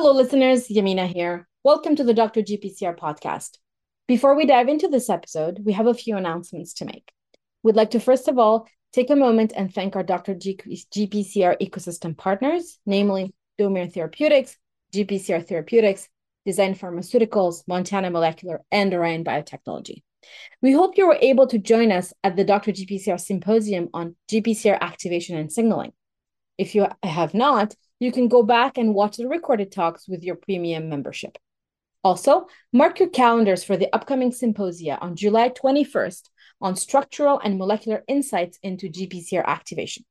Hello, listeners. Yamina here. Welcome to the Dr. GPCR podcast. Before we dive into this episode, we have a few announcements to make. We'd like to first of all take a moment and thank our Dr. GPCR ecosystem partners, namely Domain Therapeutics, GPCR Therapeutics, Design Pharmaceuticals, Montana Molecular, and Orion Biotechnology. We hope you were able to join us at the Dr. GPCR Symposium on GPCR activation and signaling. If you have not, you can go back and watch the recorded talks with your premium membership. Also, mark your calendars for the upcoming symposia on July 21st on structural and molecular insights into GPCR activation.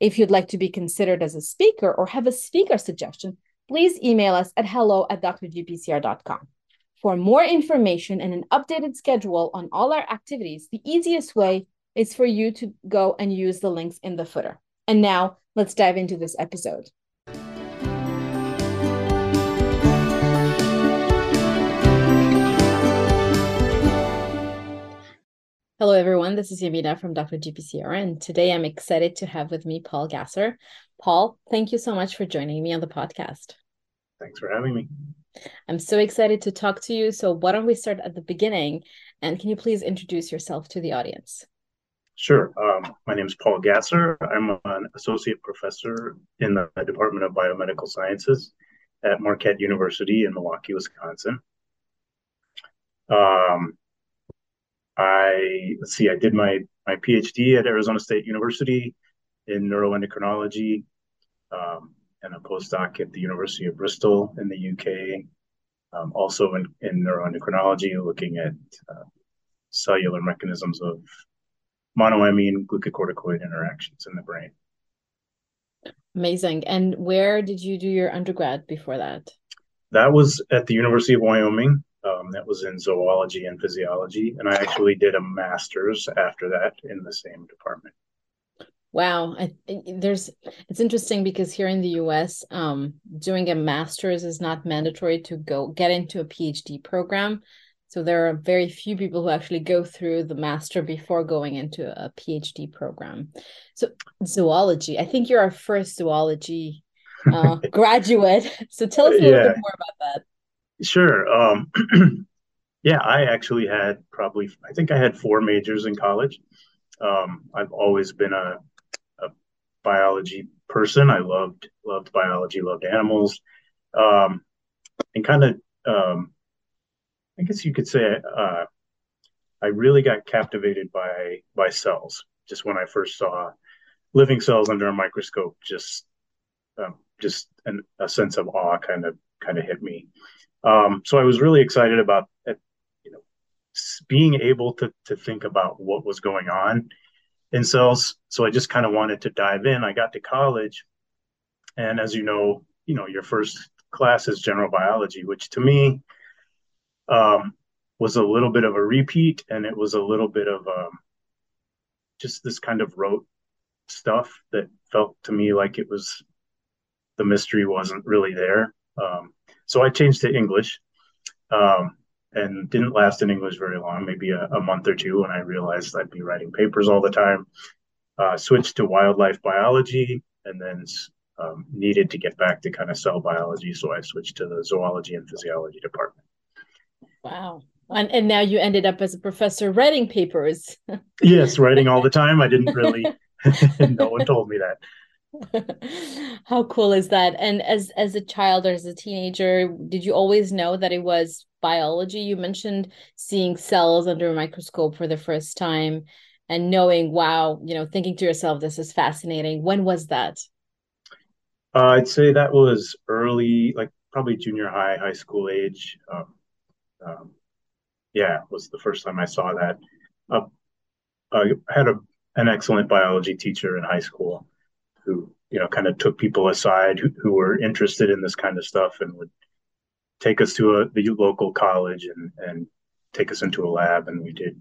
If you'd like to be considered as a speaker or have a speaker suggestion, please email us at hello at drgpcr.com. For more information and an updated schedule on all our activities, the easiest way is for you to go and use the links in the footer. And now let's dive into this episode. Hello, everyone. This is Yamina from Dr. GPCR, and today I'm excited to have with me Paul Gasser. Paul, thank you so much for joining me on the podcast. Thanks for having me. I'm so excited to talk to you. So, why don't we start at the beginning? And can you please introduce yourself to the audience? Sure. Um, my name is Paul Gasser. I'm an associate professor in the Department of Biomedical Sciences at Marquette University in Milwaukee, Wisconsin. Um, I let's see, I did my my PhD at Arizona State University in neuroendocrinology, um, and a postdoc at the University of Bristol in the UK, um, also in, in neuroendocrinology, looking at uh, cellular mechanisms of monoamine glucocorticoid interactions in the brain. Amazing. And where did you do your undergrad before that? That was at the University of Wyoming um, that was in zoology and physiology, and I actually did a master's after that in the same department. Wow, I, there's it's interesting because here in the U.S., um, doing a master's is not mandatory to go get into a PhD program. So there are very few people who actually go through the master before going into a PhD program. So zoology, I think you're our first zoology uh, graduate. So tell us a little yeah. bit more about that. Sure. Um, yeah, I actually had probably, I think I had four majors in college. Um, I've always been a, a, biology person. I loved loved biology, loved animals, um, and kind of, um, I guess you could say, uh, I really got captivated by by cells. Just when I first saw living cells under a microscope, just um, just an, a sense of awe kind of kind of hit me. Um, so I was really excited about you know being able to to think about what was going on in cells. So I just kind of wanted to dive in. I got to college, and as you know, you know your first class is general biology, which to me um, was a little bit of a repeat, and it was a little bit of um, just this kind of rote stuff that felt to me like it was the mystery wasn't really there. Um, so I changed to English um, and didn't last in English very long, maybe a, a, month or two when I realized I'd be writing papers all the time. Uh, switched to wildlife biology and then um, needed to get back to kind of cell biology. So I switched to the zoology and physiology department. Wow. And, and now you ended up as a professor writing papers. yes, writing all the time. I didn't really, no one told me that. How cool is that? And as as a child or as a teenager, did you always know that it was biology? You mentioned seeing cells under a microscope for the first time and knowing, wow, you know, thinking to yourself, this is fascinating. When was that? Uh, I'd say that was early, like probably junior high, high school age. Um, um, yeah, was the first time I saw that. Uh, I had a, an excellent biology teacher in high school who you know kind of took people aside who, who were interested in this kind of stuff and would take us to a the local college and and take us into a lab and we did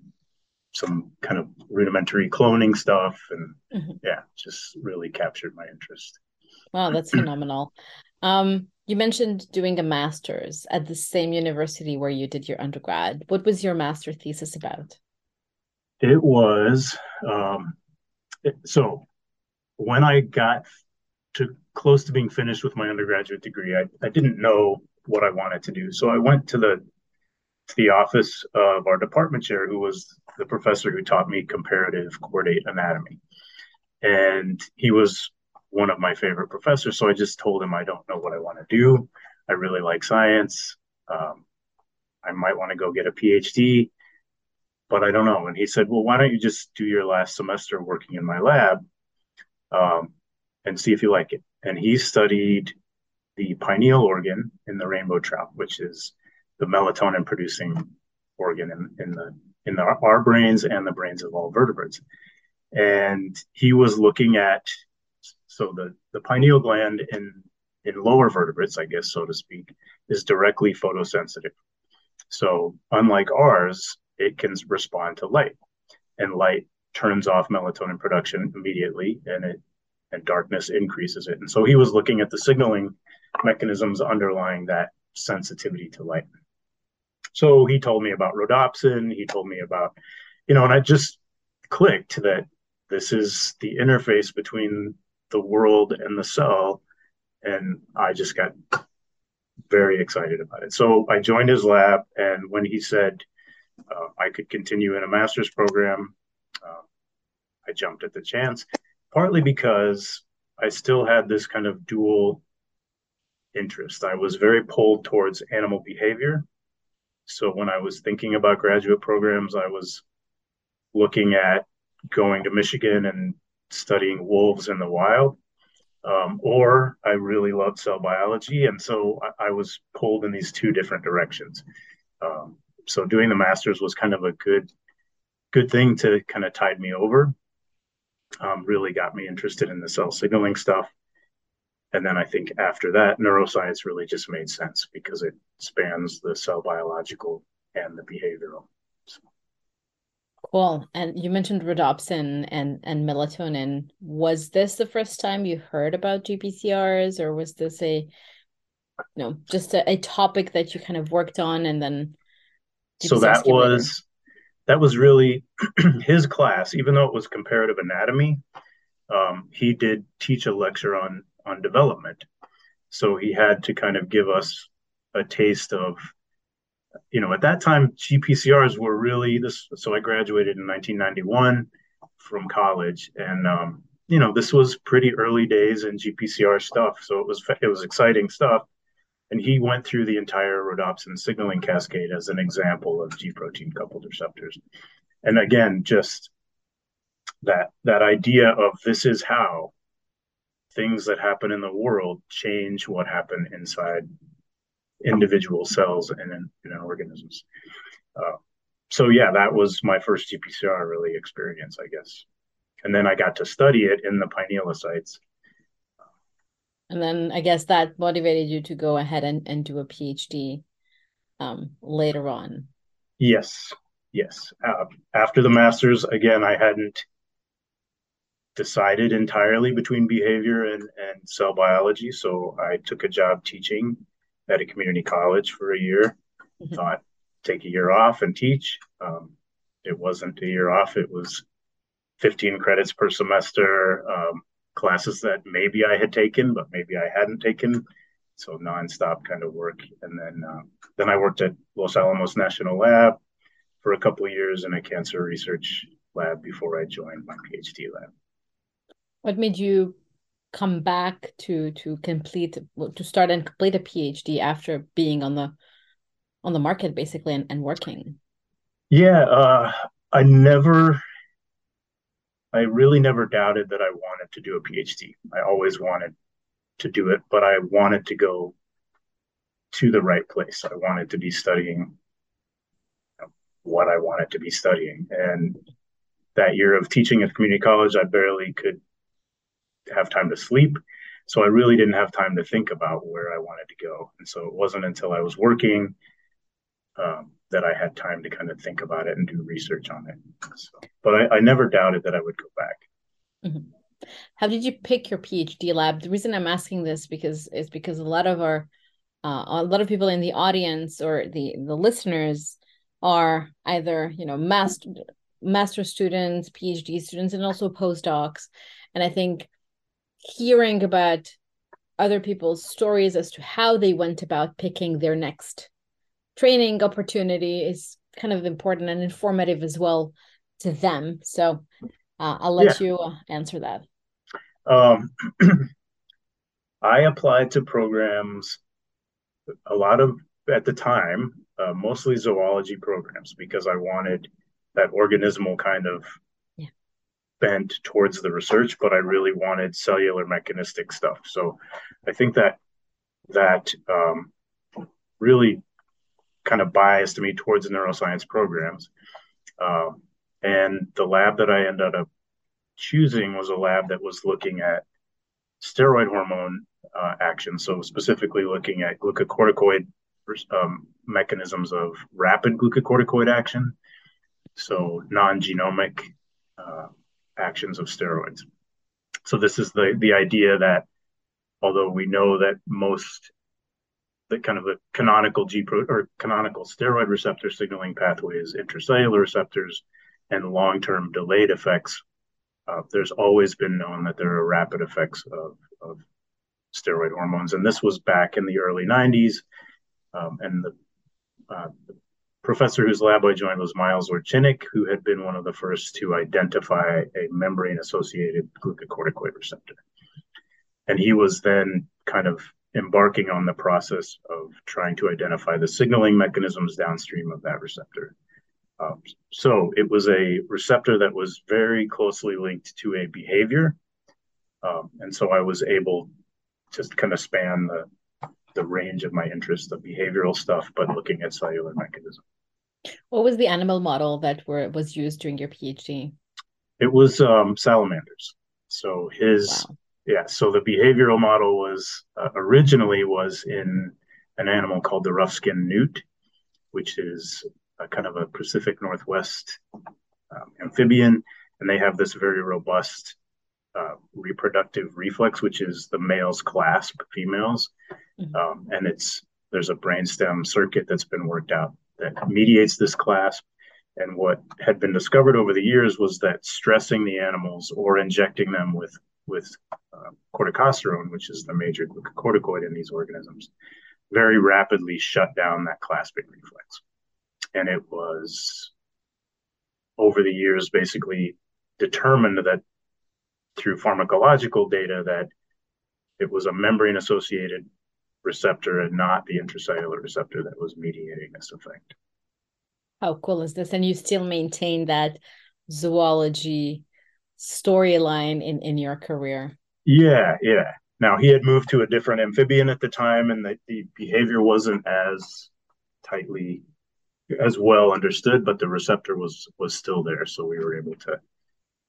some kind of rudimentary cloning stuff and mm-hmm. yeah just really captured my interest. Wow that's phenomenal. Um you mentioned doing a master's at the same university where you did your undergrad. What was your master thesis about? It was um it, so when I got to close to being finished with my undergraduate degree, I, I didn't know what I wanted to do. So I went to the to the office of our department chair, who was the professor who taught me comparative chordate anatomy. And he was one of my favorite professors. So I just told him I don't know what I want to do. I really like science. Um, I might want to go get a PhD, but I don't know. And he said, Well, why don't you just do your last semester working in my lab um, and see if you like it? And he studied the pineal organ in the rainbow trout, which is the melatonin producing organ in, in the in the, our brains and the brains of all vertebrates. And he was looking at so the the pineal gland in in lower vertebrates, I guess so to speak, is directly photosensitive. So unlike ours, it can respond to light, and light turns off melatonin production immediately, and it and darkness increases it. And so he was looking at the signaling mechanisms underlying that sensitivity to light. So he told me about rhodopsin. He told me about, you know, and I just clicked that this is the interface between the world and the cell. And I just got very excited about it. So I joined his lab. And when he said uh, I could continue in a master's program, uh, I jumped at the chance, partly because I still had this kind of dual interest. I was very pulled towards animal behavior. So when I was thinking about graduate programs, I was looking at going to Michigan and studying wolves in the wild. Um, or I really loved cell biology. And so I, I, was pulled in these two different directions. Um, so doing the master's was kind of a good, good thing to kind of tide me over. Um, really got me interested in the cell signaling stuff. And then I think after that, neuroscience really just made sense because it spans the cell biological and the behavioral. So. Cool. And you mentioned rhodopsin and, and melatonin. Was this the first time you heard about GPCRs, or was this a, you know, just a, a topic that you kind of worked on and then? So that was that was really his class. Even though it was comparative anatomy, um, he did teach a lecture on on development. So he had to kind of give us a taste of, you know, at that time, GPCRs were really this. So I graduated in 1991 from college, and um, you know, this was pretty early days in GPCR stuff. So it was it was exciting stuff. And he went through the entire rhodopsin signaling cascade as an example of G protein coupled receptors. And again, just that that idea of this is how things that happen in the world change what happened inside individual cells and in, in organisms. Uh, so yeah, that was my first GPCR really experience, I guess. And then I got to study it in the pinealocytes. And then I guess that motivated you to go ahead and, and do a PhD um, later on. Yes, yes. Uh, after the master's, again, I hadn't decided entirely between behavior and, and cell biology. So I took a job teaching at a community college for a year. Mm-hmm. Thought take a year off and teach. Um, it wasn't a year off. It was 15 credits per semester, um, classes that maybe I had taken, but maybe I hadn't taken. So nonstop kind of work. And then uh, then I worked at Los Alamos National Lab for a couple of years in a cancer research lab before I joined my PhD lab. What made you come back to to complete to start and complete a PhD after being on the on the market basically and, and working? Yeah, uh, I never, I really never doubted that I wanted to do a PhD. I always wanted to do it, but I wanted to go to the right place. I wanted to be studying what I wanted to be studying. And that year of teaching at community college, I barely could have time to sleep. So I really didn't have time to think about where I wanted to go. And so it wasn't until I was working um, that I had time to kind of think about it and do research on it. So, but I, I, never doubted that I would go back. Mm-hmm. How did you pick your PhD lab? The reason I'm asking this because is because a lot of our uh, a lot of people in the audience or the the listeners are either you know master master students, PhD students, and also postdocs. And I think hearing about other people's stories as to how they went about picking their next training opportunity is kind of important and informative as well to them. So uh, I'll let yeah. you uh, answer that. Um, I applied to programs, a lot of at the time, uh, mostly zoology programs, because I wanted that organismal kind of yeah. bent towards the research, but I really wanted cellular mechanistic stuff. So I think that that um, really kind of biased me towards the neuroscience programs. Uh, and the lab that I ended up choosing was a lab that was looking at steroid hormone uh, action. So specifically looking at glucocorticoid um, mechanisms of rapid glucocorticoid action. So non-genomic uh, actions of steroids. So this is the the idea that although we know that most the kind of the canonical G pro, or canonical steroid receptor signaling pathways, intracellular receptors, and long-term delayed effects uh, there's always been known that there are rapid effects of, of steroid hormones. And this was back in the early 90s. Um, and the, uh, the, professor whose lab I joined was Miles Orchinik, who had been one of the first to identify a membrane associated glucocorticoid receptor. And he was then kind of embarking on the process of trying to identify the signaling mechanisms downstream of that receptor. Um, so it was a receptor that was very closely linked to a behavior. Um, and so I was able to kind of span the, the range of my interest of behavioral stuff, but looking at cellular mechanism. What was the animal model that were, was used during your PhD? It was um, salamanders. So his, wow. Yeah, so the behavioral model was uh, originally was in an animal called the rough-skinned newt, which is a kind of a Pacific Northwest um, amphibian, and they have this very robust uh, reproductive reflex, which is the males clasp females, mm-hmm. um, and it's there's a brainstem circuit that's been worked out that mediates this clasp. And what had been discovered over the years was that stressing the animals or injecting them with with uh, corticosterone, which is the major glucocorticoid in these organisms, very rapidly shut down that clasping reflex and it was over the years basically determined that through pharmacological data that it was a membrane associated receptor and not the intracellular receptor that was mediating this effect. How cool is this? And you still maintain that zoology storyline in, in your career. Yeah, yeah. Now he had moved to a different amphibian at the time and the, the behavior wasn't as tightly as well understood, but the receptor was was still there, so we were able to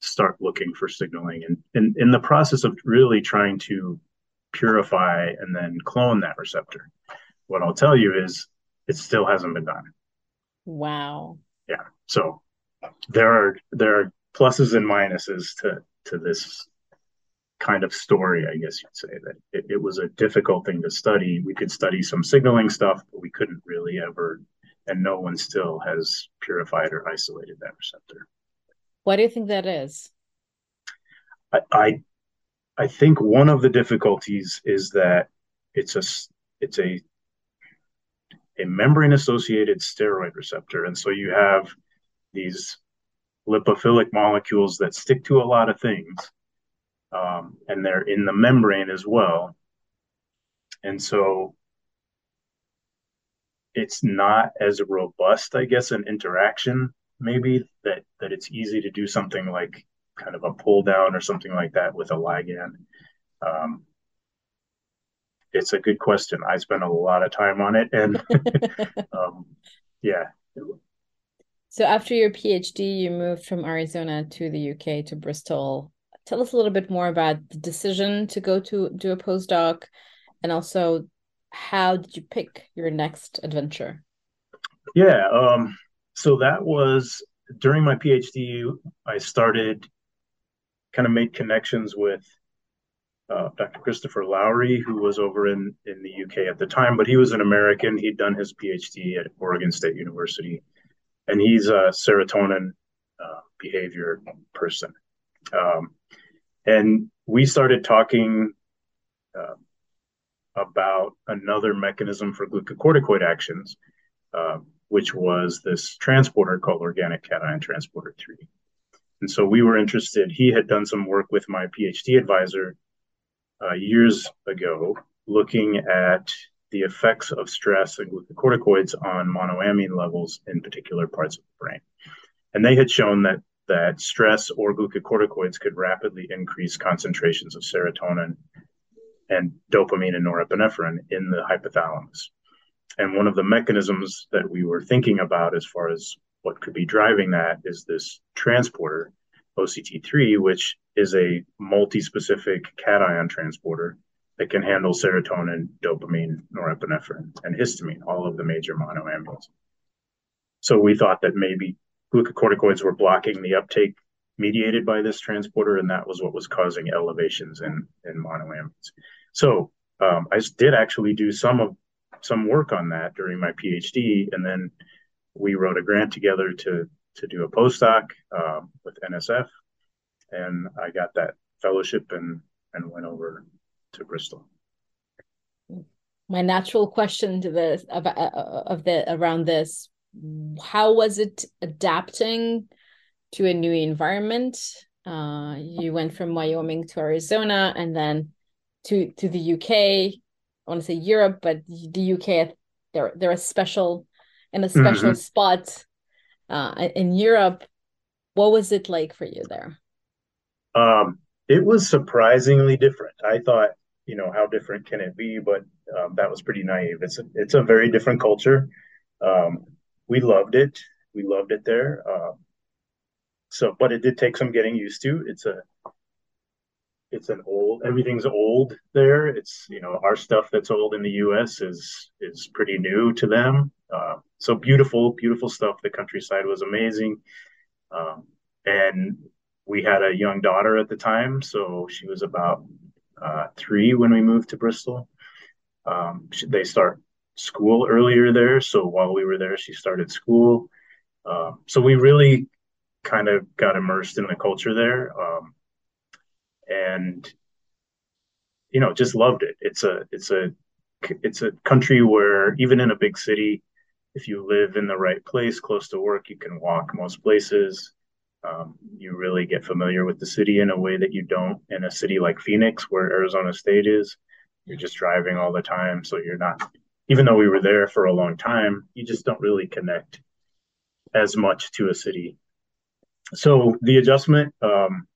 start looking for signaling. And, and in the process of really trying to purify and then clone that receptor, what I'll tell you is it still hasn't been done. Wow. Yeah. So there are there are pluses and minuses to to this kind of story, I guess you'd say that it, it was a difficult thing to study. We could study some signaling stuff, but we couldn't really ever and no one still has purified or isolated that receptor. Why do you think that is? I, I, I think one of the difficulties is that it's a it's a a membrane associated steroid receptor, and so you have these lipophilic molecules that stick to a lot of things, um, and they're in the membrane as well. And so it's not as robust, I guess, an interaction maybe that that it's easy to do something like kind of a pull down or something like that with a ligand. Um, it's a good question. I spent a lot of time on it, and um, yeah. So after your PhD, you moved from Arizona to the UK to Bristol. Tell us a little bit more about the decision to go to do a postdoc, and also how did you pick your next adventure? Yeah, um, so that was during my PhD. I started kind of made connections with uh, Dr. Christopher Lowry, who was over in in the UK at the time, but he was an American. He'd done his PhD at Oregon State University, and he's a serotonin uh, behavior person. Um, and we started talking uh, about another mechanism for glucocorticoid actions, uh, which was this transporter called organic cation transporter 3. And so we were interested. He had done some work with my PhD advisor uh, years ago, looking at the effects of stress and glucocorticoids on monoamine levels in particular parts of the brain. And they had shown that that stress or glucocorticoids could rapidly increase concentrations of serotonin and dopamine and norepinephrine in the hypothalamus. And one of the mechanisms that we were thinking about as far as what could be driving that is this transporter, OCT3, which is a multi specific cation transporter that can handle serotonin, dopamine, norepinephrine, and histamine, all of the major monoamines. So we thought that maybe glucocorticoids were blocking the uptake mediated by this transporter, and that was what was causing elevations in, in monoamines. So um, I did actually do some of some work on that during my PhD, and then we wrote a grant together to to do a postdoc um, with NSF, and I got that fellowship and and went over to Bristol. My natural question to this of, of the around this, how was it adapting to a new environment? Uh, you went from Wyoming to Arizona, and then to to the UK. I want to say Europe, but the UK they're they're a special in a special mm-hmm. spot uh, in Europe. What was it like for you there? Um, it was surprisingly different. I thought, you know, how different can it be? But um, that was pretty naive. It's a, it's a very different culture. Um, we loved it. We loved it there. Uh, so, but it did take some getting used to. It's a it's an old everything's old there it's you know our stuff that's old in the us is is pretty new to them uh, so beautiful beautiful stuff the countryside was amazing um, and we had a young daughter at the time so she was about uh, three when we moved to bristol. Um, she, they start school earlier there so while we were there she started school. Uh, so we really kind of got immersed in the culture there um, and you know just loved it. It's a it's a it's a country where even in a big city if you live in the right place close to work you can walk most places um, you really get familiar with the city in a way that you don't in a city like phoenix where arizona state is you're just driving all the time so you're not even though we were there for a long time you just don't really connect as much to a city so the adjustment um,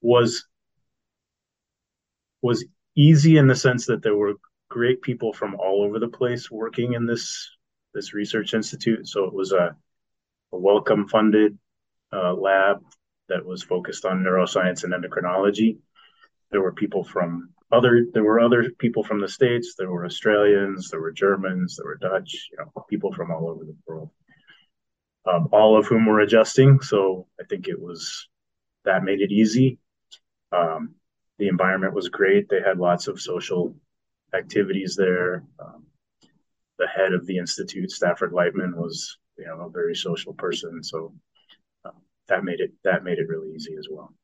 was was easy in the sense that there were great people from all over the place working in this this research institute. So it was a, a funded uh, lab that was focused on neuroscience and endocrinology. There were people from other there were other people from the states. There were Australians. There were Germans. There were Dutch. You know, people from all over the world. Um, all of whom were adjusting. So I think it was that made it easy. Um, the environment was great. They had lots of social activities there. Um, the head of the institute, Stafford Lightman, was you know a very social person, so uh, that made it that made it really easy as well.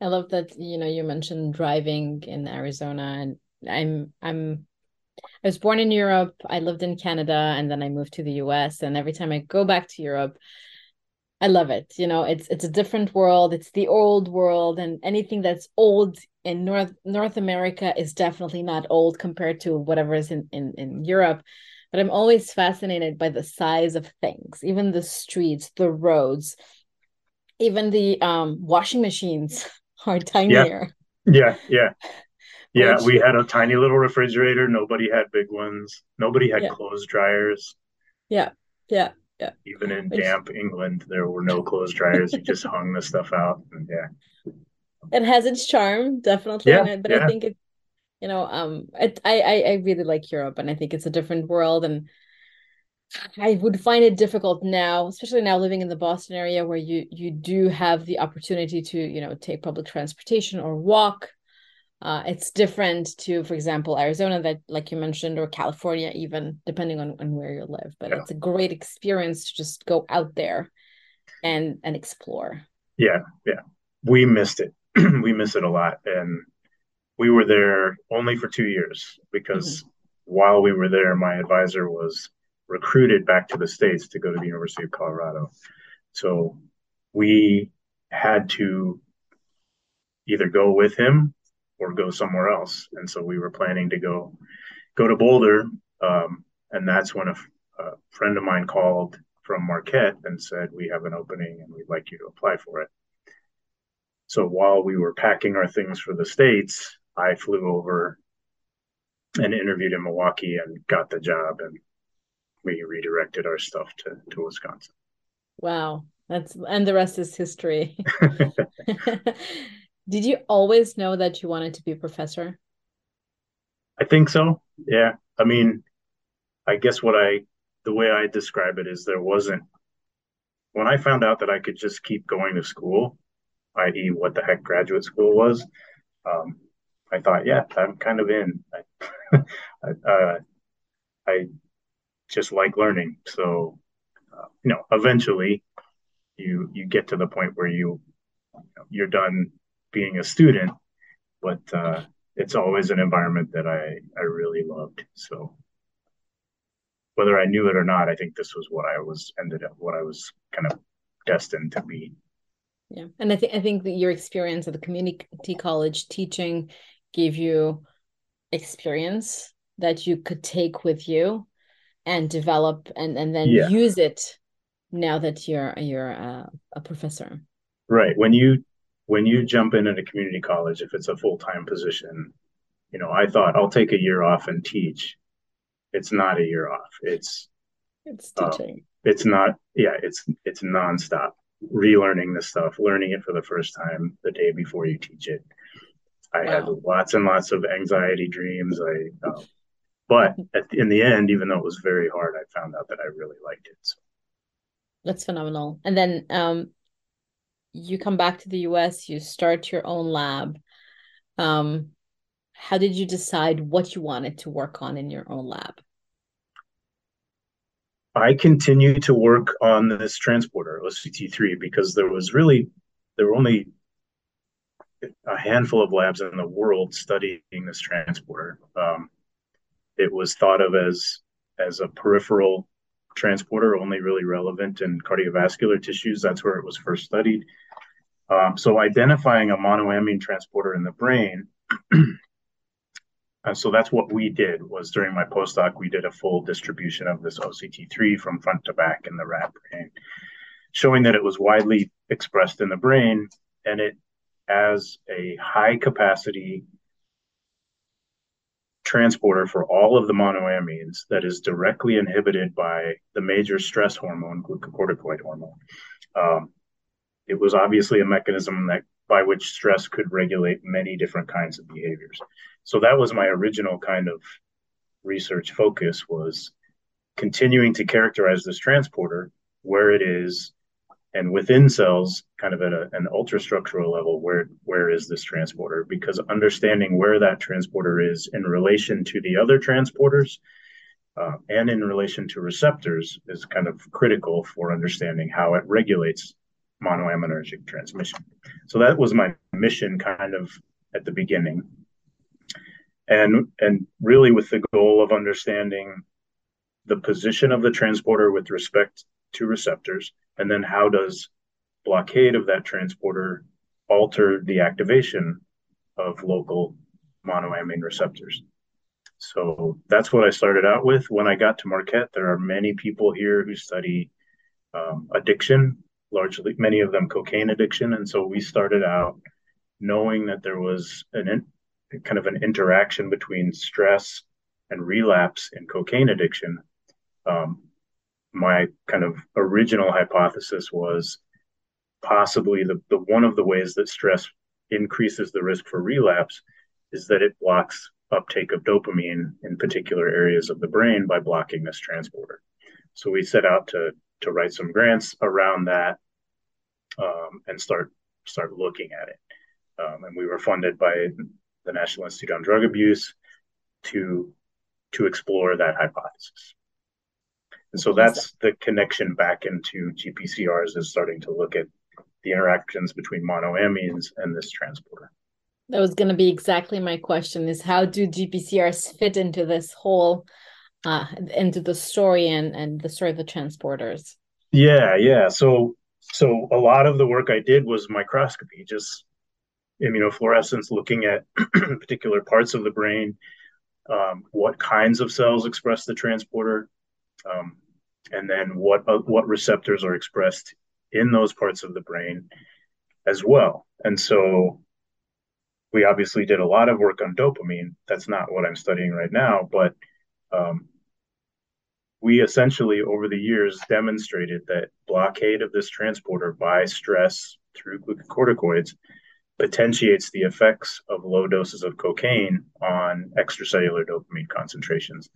I love that you know you mentioned driving in Arizona, and I'm I'm I was born in Europe. I lived in Canada, and then I moved to the U.S. And every time I go back to Europe, I love it. You know, it's it's a different world. It's the old world, and anything that's old in North North America is definitely not old compared to whatever is in in, in Europe. But I'm always fascinated by the size of things, even the streets, the roads, even the um, washing machines are tinier. Yeah, yeah, yeah. yeah Which, we had a tiny little refrigerator. Nobody had big ones. Nobody had yeah. clothes dryers. Yeah, yeah yeah. Even in Which, damp England, there were no clothes dryers. you just hung the stuff out. And yeah. It has its charm, definitely. Yeah, but yeah. I think it, you know, um, it, I, I, I really like Europe, and I think it's a different world, and I would find it difficult now, especially now living in the Boston area, where you you do have the opportunity to, you know, take public transportation or walk uh, it's different to, for example, Arizona, that like you mentioned, or California, even depending on, on where you live. But yeah. it's a great experience to just go out there and and explore. Yeah, yeah, we missed it. we miss it a lot. And we were there only for two years because mm-hmm. while we were there, my advisor was recruited back to the States to go to the University of Colorado. So we had to either go with him or go somewhere else. And so we were planning to go go to Boulder. Um, and that's when a, a friend of mine called from Marquette and said, We have an opening and we'd like you to apply for it. So while we were packing our things for the States, I flew over and interviewed in Milwaukee and got the job and we redirected our stuff to, to Wisconsin. Wow. That's and the rest is history. Did you always know that you wanted to be a professor? I think so. Yeah. I mean, I guess what I the way I describe it is there wasn't when I found out that I could just keep going to school, i.e., what the heck graduate school was. Um, I thought, yeah, I'm kind of in. I, uh, I just like learning, so uh, you know, eventually, you you get to the point where you, you're done being a student, but uh, it's always an environment that I I really loved. So whether I knew it or not, I think this was what I was ended up what I was kind of destined to be. Yeah, and I think I think that your experience at the community college teaching gave you experience that you could take with you and develop and and then yeah. use it now that you're you're a, a professor. Right. When you when you jump in at a community college, if it's a full time position, you know, I thought I'll take a year off and teach it's not a year off. It's it's um, teaching. Um, it's not. Yeah, it's it's nonstop relearning this stuff, learning it for the first time the day before you teach it. I wow. had lots and lots of anxiety dreams. I, um, but at, in the end, even though it was very hard, I found out that I really liked it. So. That's phenomenal. And then um, you come back to the U.S. You start your own lab. Um, how did you decide what you wanted to work on in your own lab? I continued to work on this transporter, OCT3, because there was really, there were only a handful of labs in the world studying this transporter. Um, it was thought of as as a peripheral transporter, only really relevant in cardiovascular tissues. That's where it was first studied. Um, so identifying a monoamine transporter in the brain And so that's what we did was during my postdoc, we did a full distribution of this OCT3 from front to back in the rat brain, showing that it was widely expressed in the brain and it as a high capacity transporter for all of the monoamines that is directly inhibited by the major stress hormone, glucocorticoid hormone. Um, it was obviously a mechanism that by which stress could regulate many different kinds of behaviors. So that was my original kind of research focus was continuing to characterize this transporter, where it is, and within cells, kind of at a, an ultrastructural level, where where is this transporter? Because understanding where that transporter is in relation to the other transporters uh, and in relation to receptors is kind of critical for understanding how it regulates monoaminergic transmission. So that was my mission kind of at the beginning. And and really with the goal of understanding the position of the transporter with respect to receptors and then how does blockade of that transporter alter the activation of local monoamine receptors. So that's what I started out with. When I got to Marquette, there are many people here who study um, addiction largely many of them cocaine addiction and so we started out knowing that there was an in, kind of an interaction between stress and relapse in cocaine addiction um, my kind of original hypothesis was possibly the, the one of the ways that stress increases the risk for relapse is that it blocks uptake of dopamine in particular areas of the brain by blocking this transporter so we set out to to write some grants around that um, and start start looking at it. Um, and we were funded by the National Institute on Drug Abuse to to explore that hypothesis. And so that's the connection back into GPCRs is starting to look at the interactions between monoamines and this transporter. That was going to be exactly my question: is how do GPCRs fit into this whole, uh, into the story and and the story of the transporters? Yeah, yeah. So so a lot of the work I did was microscopy, just immunofluorescence, looking at particular parts of the brain, um, what kinds of cells express the transporter, um, and then what uh, what receptors are expressed in those parts of the brain as well. And so we obviously did a lot of work on dopamine. That's not what I'm studying right now, but um, we essentially over the years demonstrated that blockade of this transporter by stress through glucocorticoids potentiates the effects of low doses of cocaine on extracellular dopamine concentrations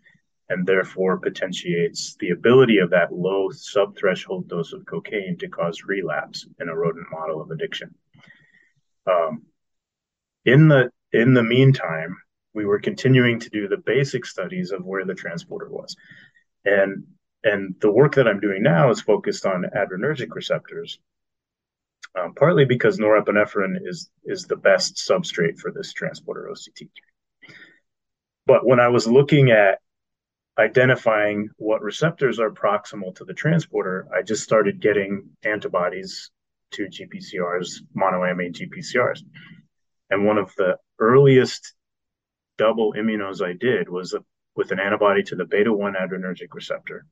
and therefore potentiates the ability of that low subthreshold dose of cocaine to cause relapse in a rodent model of addiction. Um, in the in the meantime, we were continuing to do the basic studies of where the transporter was, and and the work that I'm doing now is focused on adrenergic receptors, um, partly because norepinephrine is is the best substrate for this transporter OCT3. But when I was looking at identifying what receptors are proximal to the transporter, I just started getting antibodies to GPCRs, monoamine GPCRs. And one of the earliest double immunos I did was with an antibody to the beta 1 adrenergic receptor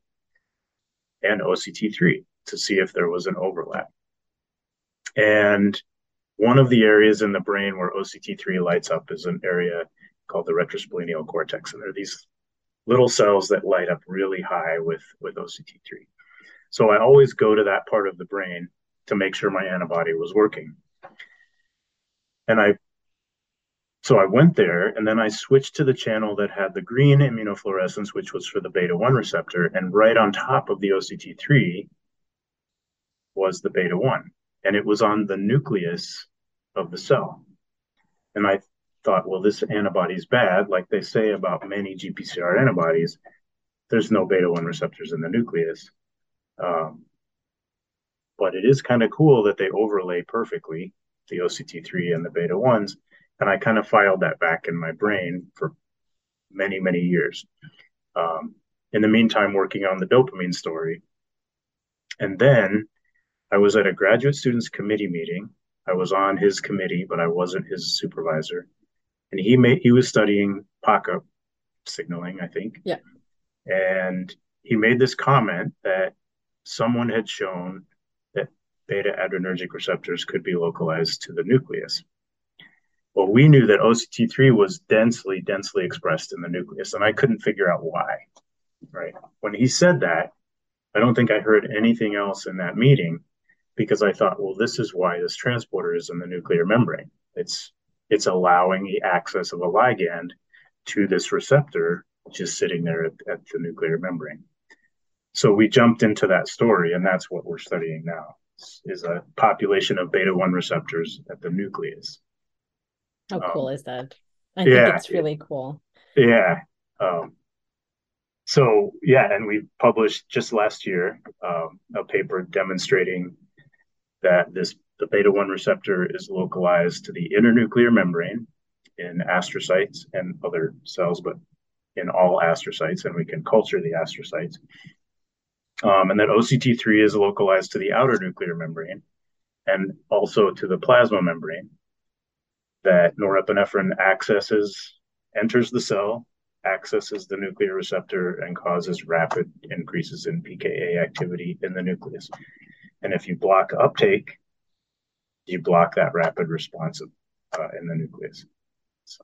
and OCT3 to see if there was an overlap. And one of the areas in the brain where OCT3 lights up is an area called the retrosplenial cortex. And there are these little cells that light up really high with, with OCT3. So I always go to that part of the brain to make sure my antibody was working. And I so I went there and then I switched to the channel that had the green immunofluorescence, which was for the beta 1 receptor. And right on top of the OCT3 was the beta 1. And it was on the nucleus of the cell. And I thought, well, this antibody is bad. Like they say about many GPCR antibodies, there's no beta 1 receptors in the nucleus. Um, but it is kind of cool that they overlay perfectly the OCT3 and the beta 1s and I kind of filed that back in my brain for many, many years. Um, in the meantime, working on the dopamine story. And then I was at a graduate students committee meeting. I was on his committee, but I wasn't his supervisor. And he made he was studying PKA signaling, I think. Yeah. And he made this comment that someone had shown that beta adrenergic receptors could be localized to the nucleus. Well, we knew that OCT3 was densely, densely expressed in the nucleus, and I couldn't figure out why. Right. When he said that, I don't think I heard anything else in that meeting because I thought, well, this is why this transporter is in the nuclear membrane. It's it's allowing the access of a ligand to this receptor just sitting there at, at the nuclear membrane. So we jumped into that story, and that's what we're studying now is a population of beta 1 receptors at the nucleus. How um, cool is that? I yeah, think it's really cool. Yeah. Um, so yeah, and we published just last year um, a paper demonstrating that this the beta one receptor is localized to the inner nuclear membrane in astrocytes and other cells, but in all astrocytes, and we can culture the astrocytes. Um, and that OCT3 is localized to the outer nuclear membrane and also to the plasma membrane that norepinephrine accesses, enters the cell, accesses the nuclear receptor, and causes rapid increases in PKA activity in the nucleus. And if you block uptake, you block that rapid response uh, in the nucleus. So.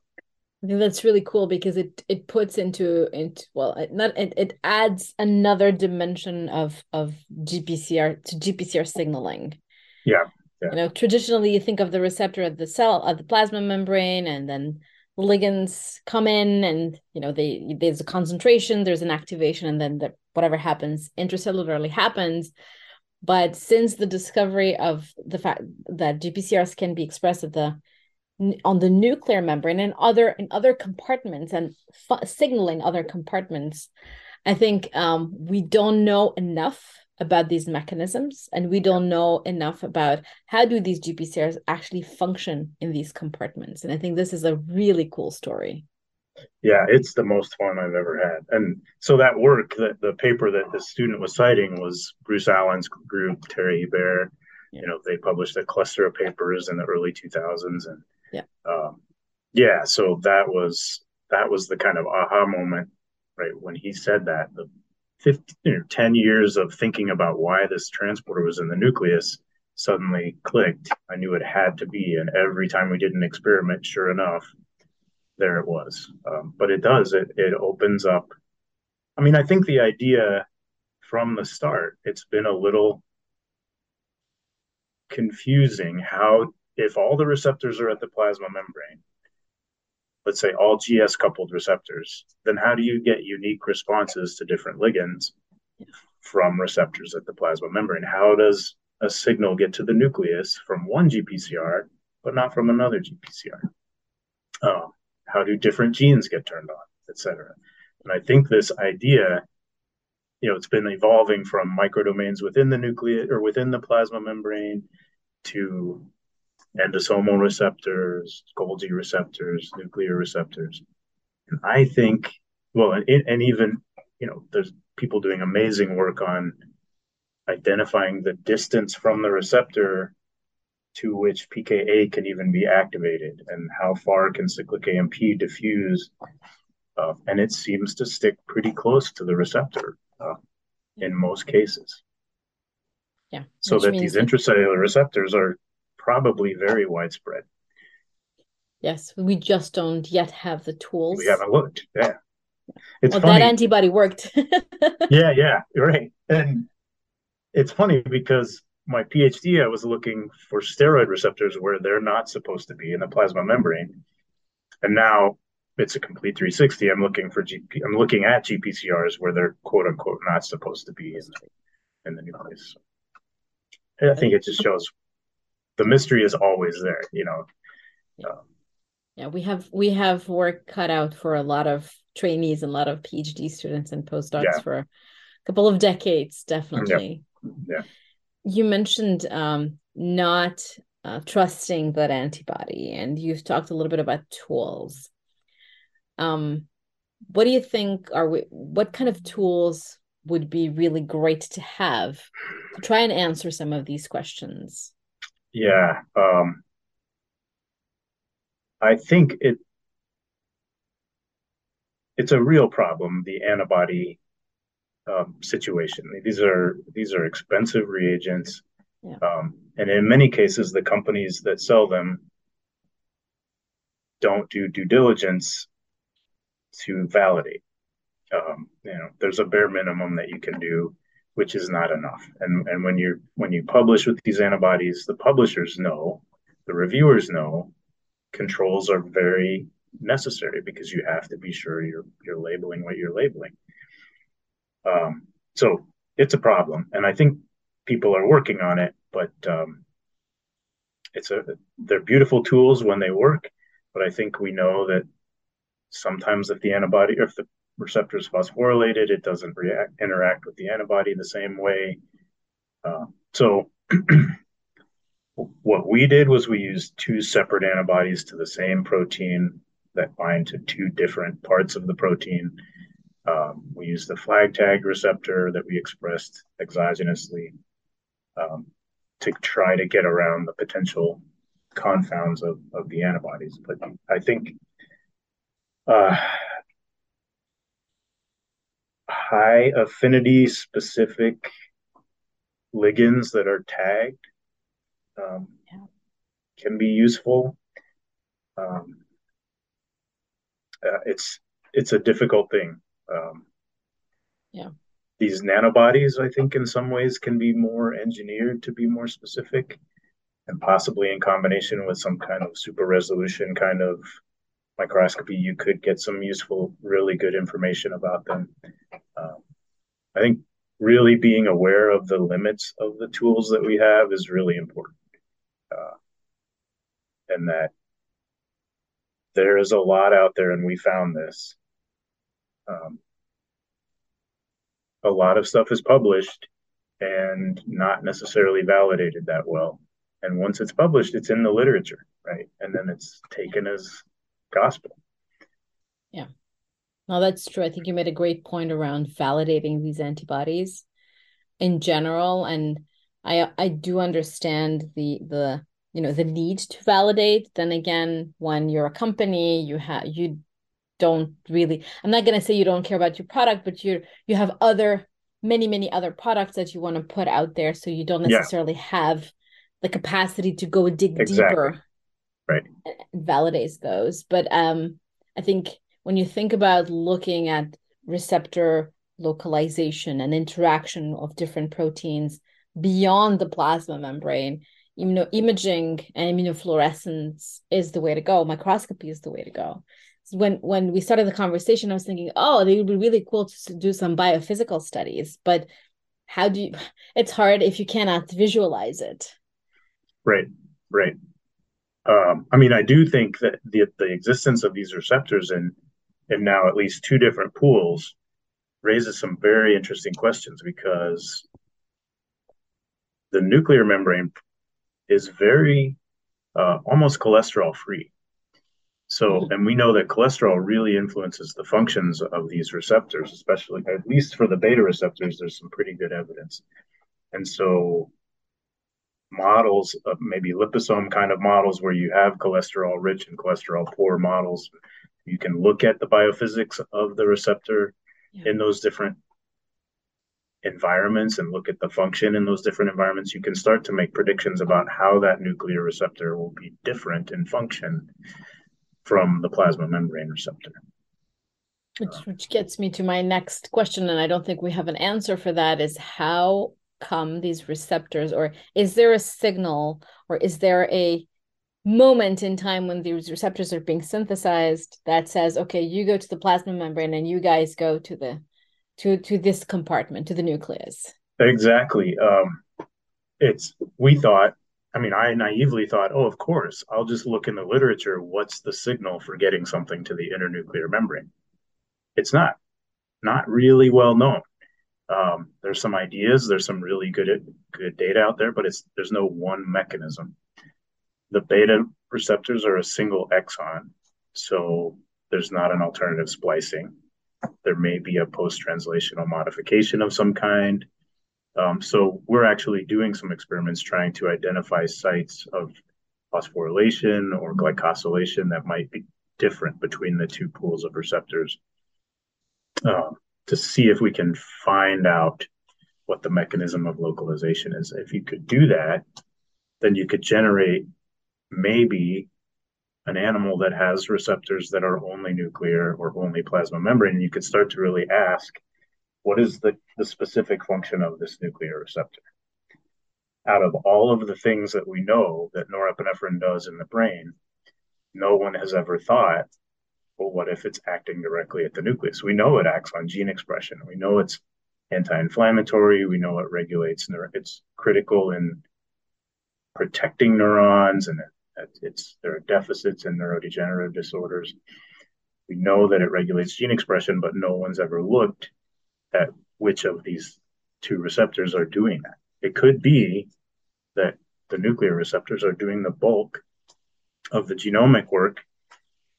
I think that's really cool because it it puts into into well it not it, it adds another dimension of of GPCR to GPCR signaling. Yeah. Yeah. You know, traditionally you think of the receptor at the cell at the plasma membrane, and then ligands come in, and you know, they there's a concentration, there's an activation, and then the, whatever happens intracellularly happens. But since the discovery of the fact that GPCRs can be expressed at the on the nuclear membrane and other in other compartments and signaling other compartments, I think um, we don't know enough about these mechanisms and we don't know enough about how do these gpcrs actually function in these compartments. And i think this is a really cool story yeah it's the most fun i've ever had and so that work that the paper that the student was citing was bruce allen's group terry hebert yeah. you know they published a cluster of papers in the early 2000s and yeah um, yeah so that was that was the kind of aha moment right when he said that the 15 or 10 years of thinking about why this transporter was in the nucleus suddenly clicked. I knew it had to be. And every time we did an experiment, sure enough, there it was. Um, but it does, it, it opens up. I mean, I think the idea from the start, it's been a little confusing how, if all the receptors are at the plasma membrane, let's say all GS coupled receptors, then how do you get unique responses to different ligands from receptors at the plasma membrane? How does a signal get to the nucleus from one GPCR, but not from another GPCR? Um, how do different genes get turned on, et cetera? And I think this idea, you know, it's been evolving from microdomains within the nucleus or within the plasma membrane to endosomal receptors, Golgi receptors, nuclear receptors. And I think, well, and, and even, you know, there's people doing amazing work on identifying the distance from the receptor to which PKA can even be activated and how far can cyclic AMP diffuse. Uh, and it seems to stick pretty close to the receptor uh, in most cases. Yeah. So that these intracellular receptors are probably very widespread. Yes, we just don't yet have the tools. We haven't looked. Yeah. It's well, funny. that antibody worked. yeah, yeah, right. And it's funny because my PhD, I was looking for steroid receptors where they're not supposed to be in the plasma membrane. And now it's a complete 360. I'm looking for GP, I'm looking at GPCRs where they're quote unquote not supposed to be in the, in the nucleus. I think it just shows the mystery is always there you know um, yeah we have we have work cut out for a lot of trainees and a lot of phd students and postdocs yeah. for a couple of decades definitely yeah, yeah. You mentioned um, not uh, trusting that antibody and you've talked a little bit about tools um, what do you think are we what kind of tools would be really great to have to try and answer some of these questions yeah. Um, I think it it's a real problem, the antibody um, situation. These are these are expensive reagents. Yeah. Um, and in many cases, the companies that sell them don't do due diligence to validate. Um, you know, there's a bare minimum that you can do which is not enough. And and when you when you publish with these antibodies, the publishers know, the reviewers know, controls are very necessary because you have to be sure you're you're labeling what you're labeling. Um, so it's a problem, and I think people are working on it, but um, it's a they're beautiful tools when they work, but I think we know that sometimes if the antibody or if the receptor is phosphorylated, it doesn't react interact with the antibody the same way. Uh, so what we did was we used two separate antibodies to the same protein that bind to two different parts of the protein. Um, we use the flag tag receptor that we expressed exogenously um, to try to get around the potential confounds of, of the antibodies. But I think uh, high affinity specific ligands that are tagged um, can be useful. Um, uh, it's it's a difficult thing. Um, yeah. These nanobodies, I think, in some ways, can be more engineered to be more specific, and possibly in combination with some kind of super resolution kind of microscopy, you could get some useful, really good information about them. Um, I think really being aware of the limits of the tools that we have is really important. Uh, and that there is a lot out there, and we found this. Um, a lot of stuff is published, and not necessarily validated that well. And once it's published, it's in the literature, right? And then it's taken as gospel. Yeah. No, that's true. I think you made a great point around validating these antibodies in general. And I I do understand the the you know the need to validate. Then again, when you're a company, you have you don't really i'm not going to say you don't care about your product but you you have other many many other products that you want to put out there so you don't necessarily yeah. have the capacity to go dig exactly. deeper right and validates those but um i think when you think about looking at receptor localization and interaction of different proteins beyond the plasma membrane imaging and immunofluorescence is the way to go microscopy is the way to go when when we started the conversation, I was thinking, oh, it would be really cool to do some biophysical studies, but how do you? It's hard if you cannot visualize it. Right, right. Um, I mean, I do think that the the existence of these receptors in in now at least two different pools raises some very interesting questions because the nuclear membrane is very uh, almost cholesterol free. So, mm-hmm. and we know that cholesterol really influences the functions of these receptors, especially at least for the beta receptors, there's some pretty good evidence. And so, models of maybe liposome kind of models where you have cholesterol rich and cholesterol poor models, you can look at the biophysics of the receptor yeah. in those different environments and look at the function in those different environments. You can start to make predictions about how that nuclear receptor will be different in function from the plasma membrane receptor. Which, which gets me to my next question, and I don't think we have an answer for that is how come these receptors, or is there a signal, or is there a moment in time when these receptors are being synthesized that says, okay, you go to the plasma membrane and you guys go to the to to this compartment, to the nucleus? Exactly. Um, it's we thought I mean, I naively thought, oh, of course, I'll just look in the literature. What's the signal for getting something to the inner nuclear membrane? It's not, not really well known. Um, there's some ideas, there's some really good good data out there, but it's there's no one mechanism. The beta receptors are a single exon, so there's not an alternative splicing. There may be a post-translational modification of some kind. Um, so we're actually doing some experiments trying to identify sites of phosphorylation or glycosylation that might be different between the two pools of receptors um, to see if we can find out what the mechanism of localization is. If you could do that, then you could generate maybe an animal that has receptors that are only nuclear or only plasma membrane. And you could start to really ask what is the, the specific function of this nuclear receptor? Out of all of the things that we know that norepinephrine does in the brain, no one has ever thought, well, what if it's acting directly at the nucleus? We know it acts on gene expression. We know it's anti-inflammatory. We know it regulates. It's critical in protecting neurons, and it, it's there are deficits in neurodegenerative disorders. We know that it regulates gene expression, but no one's ever looked at which of these two receptors are doing that. It could be that the nuclear receptors are doing the bulk of the genomic work,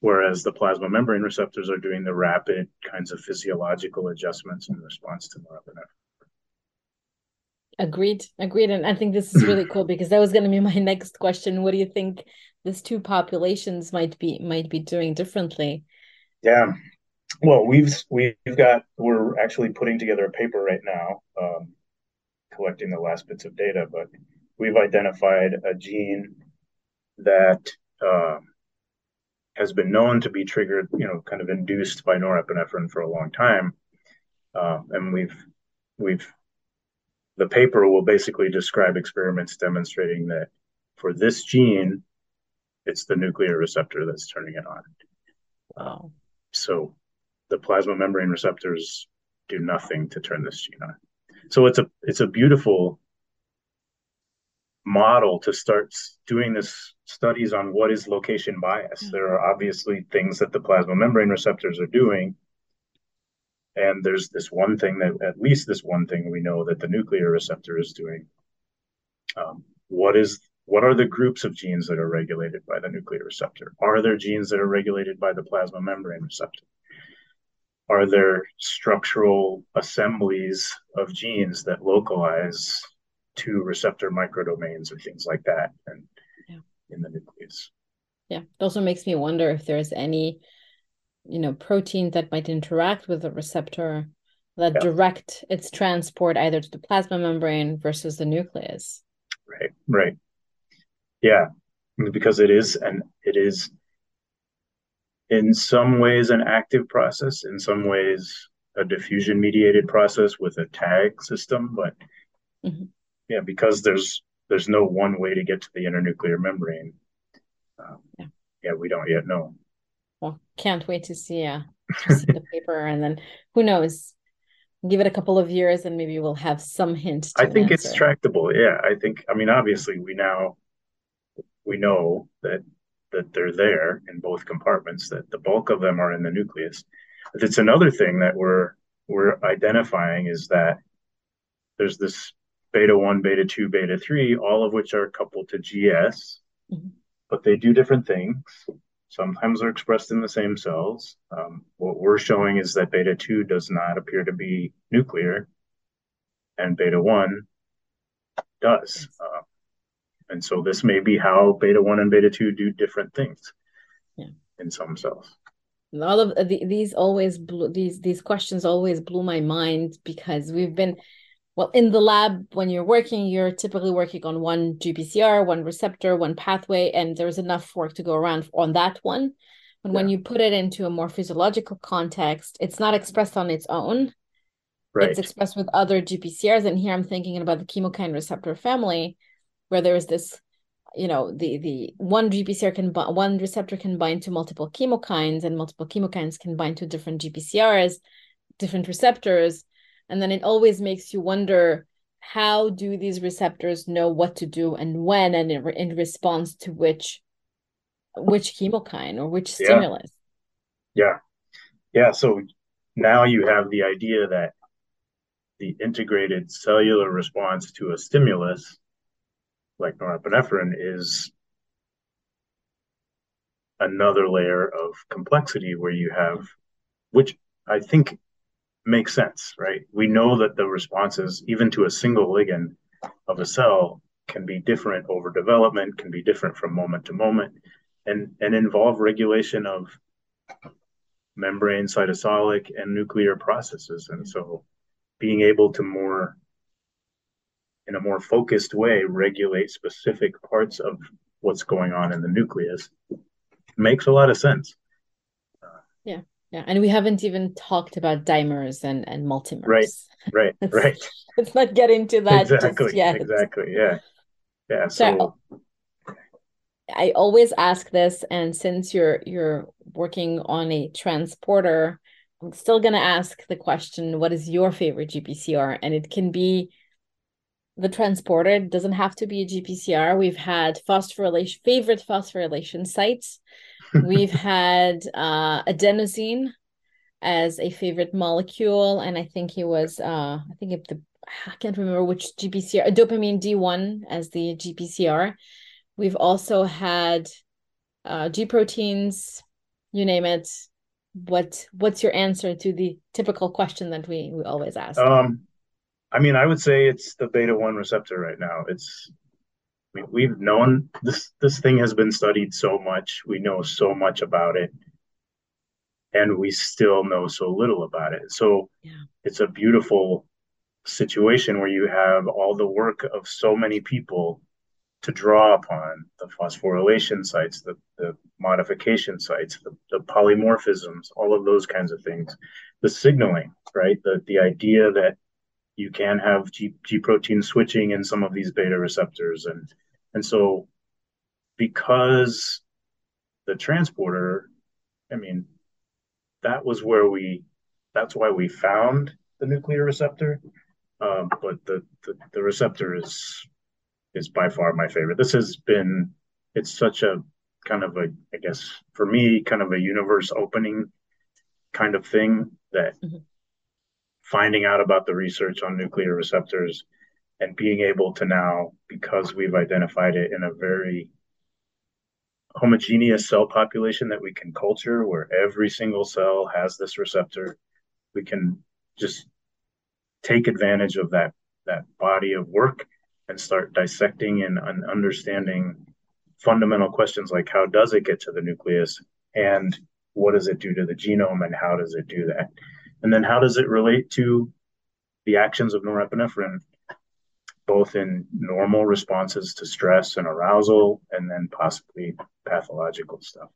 whereas the plasma membrane receptors are doing the rapid kinds of physiological adjustments in response to norepinephrine. Agreed, agreed, and I think this is really cool because that was going to be my next question. What do you think these two populations might be might be doing differently? Yeah, well, we've we've got we're actually putting together a paper right now, um, collecting the last bits of data, but we've identified a gene that uh, has been known to be triggered, you know, kind of induced by norepinephrine for a long time, uh, and we've we've the paper will basically describe experiments demonstrating that for this gene, it's the nuclear receptor that's turning it on. Wow. So the plasma membrane receptors do nothing to turn this gene on. So it's a it's a beautiful model to start doing this studies on what is location bias. Mm-hmm. There are obviously things that the plasma membrane receptors are doing and there's this one thing that at least this one thing we know that the nuclear receptor is doing. Um, what is what are the groups of genes that are regulated by the nuclear receptor? Are there genes that are regulated by the plasma membrane receptor? Are there structural assemblies of genes that localize to receptor microdomains or things like that and yeah. in the nucleus? Yeah, it also makes me wonder if there's any, you know, protein that might interact with the receptor that yeah. direct its transport either to the plasma membrane versus the nucleus. Right, right. Yeah, because it is and it is in some ways an active process, in some ways a diffusion mediated process with a tag system, but mm-hmm. yeah, because there's there's no one way to get to the inner nuclear membrane. Um, yeah. yeah, we don't yet know. Well, can't wait to see, uh, to see the paper, and then who knows? Give it a couple of years, and maybe we'll have some hint. I think it's tractable. Yeah, I think. I mean, obviously, we now we know that that they're there in both compartments. That the bulk of them are in the nucleus. But it's another thing that we're we're identifying is that there's this beta one, beta two, beta three, all of which are coupled to GS, mm-hmm. but they do different things. Sometimes they're expressed in the same cells. Um, what we're showing is that beta 2 does not appear to be nuclear, and beta 1 does. Uh, and so this may be how beta 1 and beta 2 do different things yeah. in some cells. All of the, these always blew, these these questions always blew my mind because we've been well in the lab when you're working you're typically working on one gpcr one receptor one pathway and there's enough work to go around on that one but yeah. when you put it into a more physiological context it's not expressed on its own right. it's expressed with other gpcrs and here i'm thinking about the chemokine receptor family where there's this you know the the one gpcr can one receptor can bind to multiple chemokines and multiple chemokines can bind to different gpcrs different receptors. And then it always makes you wonder how do these receptors know what to do and when and in, in response to which which chemokine or which stimulus? Yeah. yeah. Yeah so now you have the idea that the integrated cellular response to a stimulus like norepinephrine is another layer of complexity where you have which i think makes sense, right? We know that the responses, even to a single ligand of a cell, can be different over development, can be different from moment to moment, and, and involve regulation of membrane, cytosolic, and nuclear processes. And so being able to more, in a more focused way, regulate specific parts of what's going on in the nucleus makes a lot of sense. Yeah. Yeah, and we haven't even talked about dimers and and multimers. Right, right, right. Let's not get into that exactly, yet. Exactly. Yeah, yeah. So, so I always ask this, and since you're you're working on a transporter, I'm still gonna ask the question: What is your favorite GPCR? And it can be the transporter. It doesn't have to be a GPCR. We've had phosphorylation favorite phosphorylation sites We've had uh, adenosine as a favorite molecule, and I think he was, uh, I think it, the, I can't remember which GPCR, dopamine D1 as the GPCR. We've also had uh, G proteins, you name it. What What's your answer to the typical question that we we always ask? Um, I mean, I would say it's the beta one receptor right now. It's I mean, we've known this this thing has been studied so much. We know so much about it, and we still know so little about it. So yeah. it's a beautiful situation where you have all the work of so many people to draw upon the phosphorylation sites, the, the modification sites, the, the polymorphisms, all of those kinds of things, the signaling, right? The the idea that you can have G, G protein switching in some of these beta receptors. And, and so because the transporter, I mean, that was where we, that's why we found the nuclear receptor. Um, but the, the, the receptor is, is by far my favorite. This has been, it's such a kind of a, I guess for me, kind of a universe opening kind of thing that mm-hmm finding out about the research on nuclear receptors and being able to now, because we've identified it in a very homogeneous cell population that we can culture where every single cell has this receptor, we can just take advantage of that that body of work and start dissecting and, and understanding fundamental questions like how does it get to the nucleus? And what does it do to the genome? And how does it do that and then how does it relate to the actions of norepinephrine both in normal responses to stress and arousal and then possibly pathological stuff?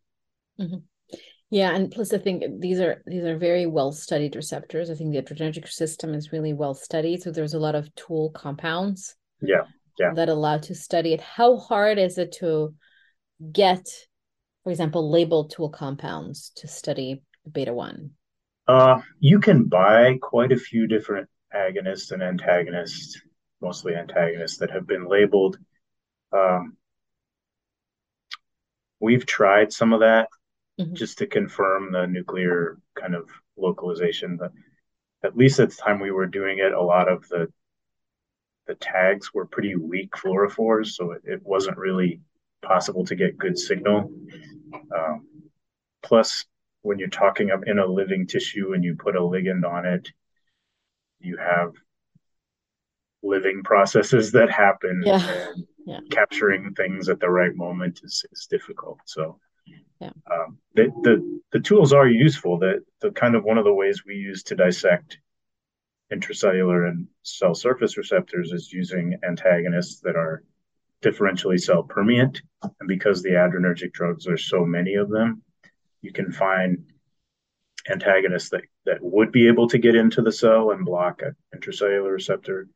Mm-hmm. yeah and plus i think these are these are very well studied receptors. I think the adrenergic system is really well studied so there's a lot of tool compounds yeah yeah. that allow to study it. How hard is it to get for example labeled tool compounds to study beta 1 uh, you can buy quite a few different agonists and antagonists mostly antagonists that have been labeled um, we've tried some of that mm-hmm. just to confirm the nuclear kind of localization but at least at the time we were doing it a lot of the the tags were pretty weak fluorophores, so it, it wasn't really possible to get good signal. Um, plus, when you're talking up in a living tissue and you put a ligand on it, you have living processes that happen. Yeah. yeah. Capturing things at the right moment is, is difficult. So, yeah. Um, the, the the tools are useful. That the kind of one of the ways we use to dissect intracellular and cell surface receptors is using antagonists that are differentially cell permeant. And because the adrenergic drugs are so many of them, you can find antagonists that, that would be able to get into the cell and block an intracellular receptor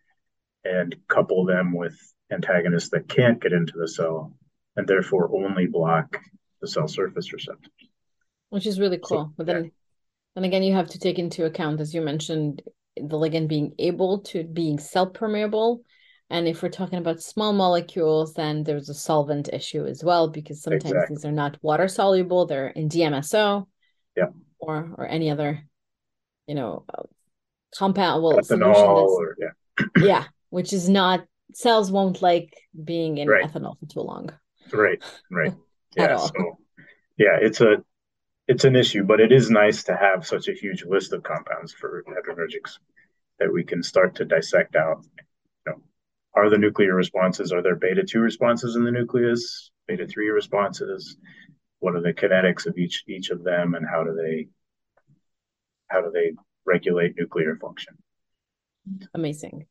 and couple them with antagonists that can't get into the cell and therefore only block the cell surface receptors. Which is really cool. So, but then yeah. and again you have to take into account, as you mentioned, the ligand being able to being cell permeable. And if we're talking about small molecules, then there's a solvent issue as well, because sometimes exactly. these are not water soluble, they're in DMSO yeah. or or any other, you know, compound well ethanol or, yeah. yeah, which is not cells won't like being in right. ethanol for too long. Right, right. yeah. So yeah, it's a it's an issue, but it is nice to have such a huge list of compounds for adrenergics that we can start to dissect out. Are the nuclear responses, are there beta 2 responses in the nucleus, beta 3 responses? What are the kinetics of each each of them and how do they how do they regulate nuclear function? Amazing.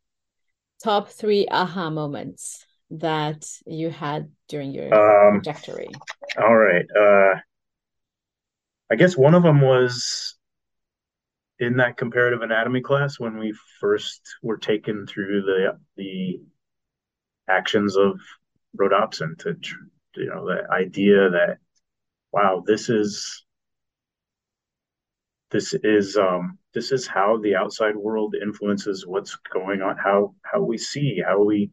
Top three aha moments that you had during your um, trajectory. All right. Uh, I guess one of them was in that comparative anatomy class when we first were taken through the the actions of rhodopsin to you know the idea that wow this is this is um this is how the outside world influences what's going on how how we see how we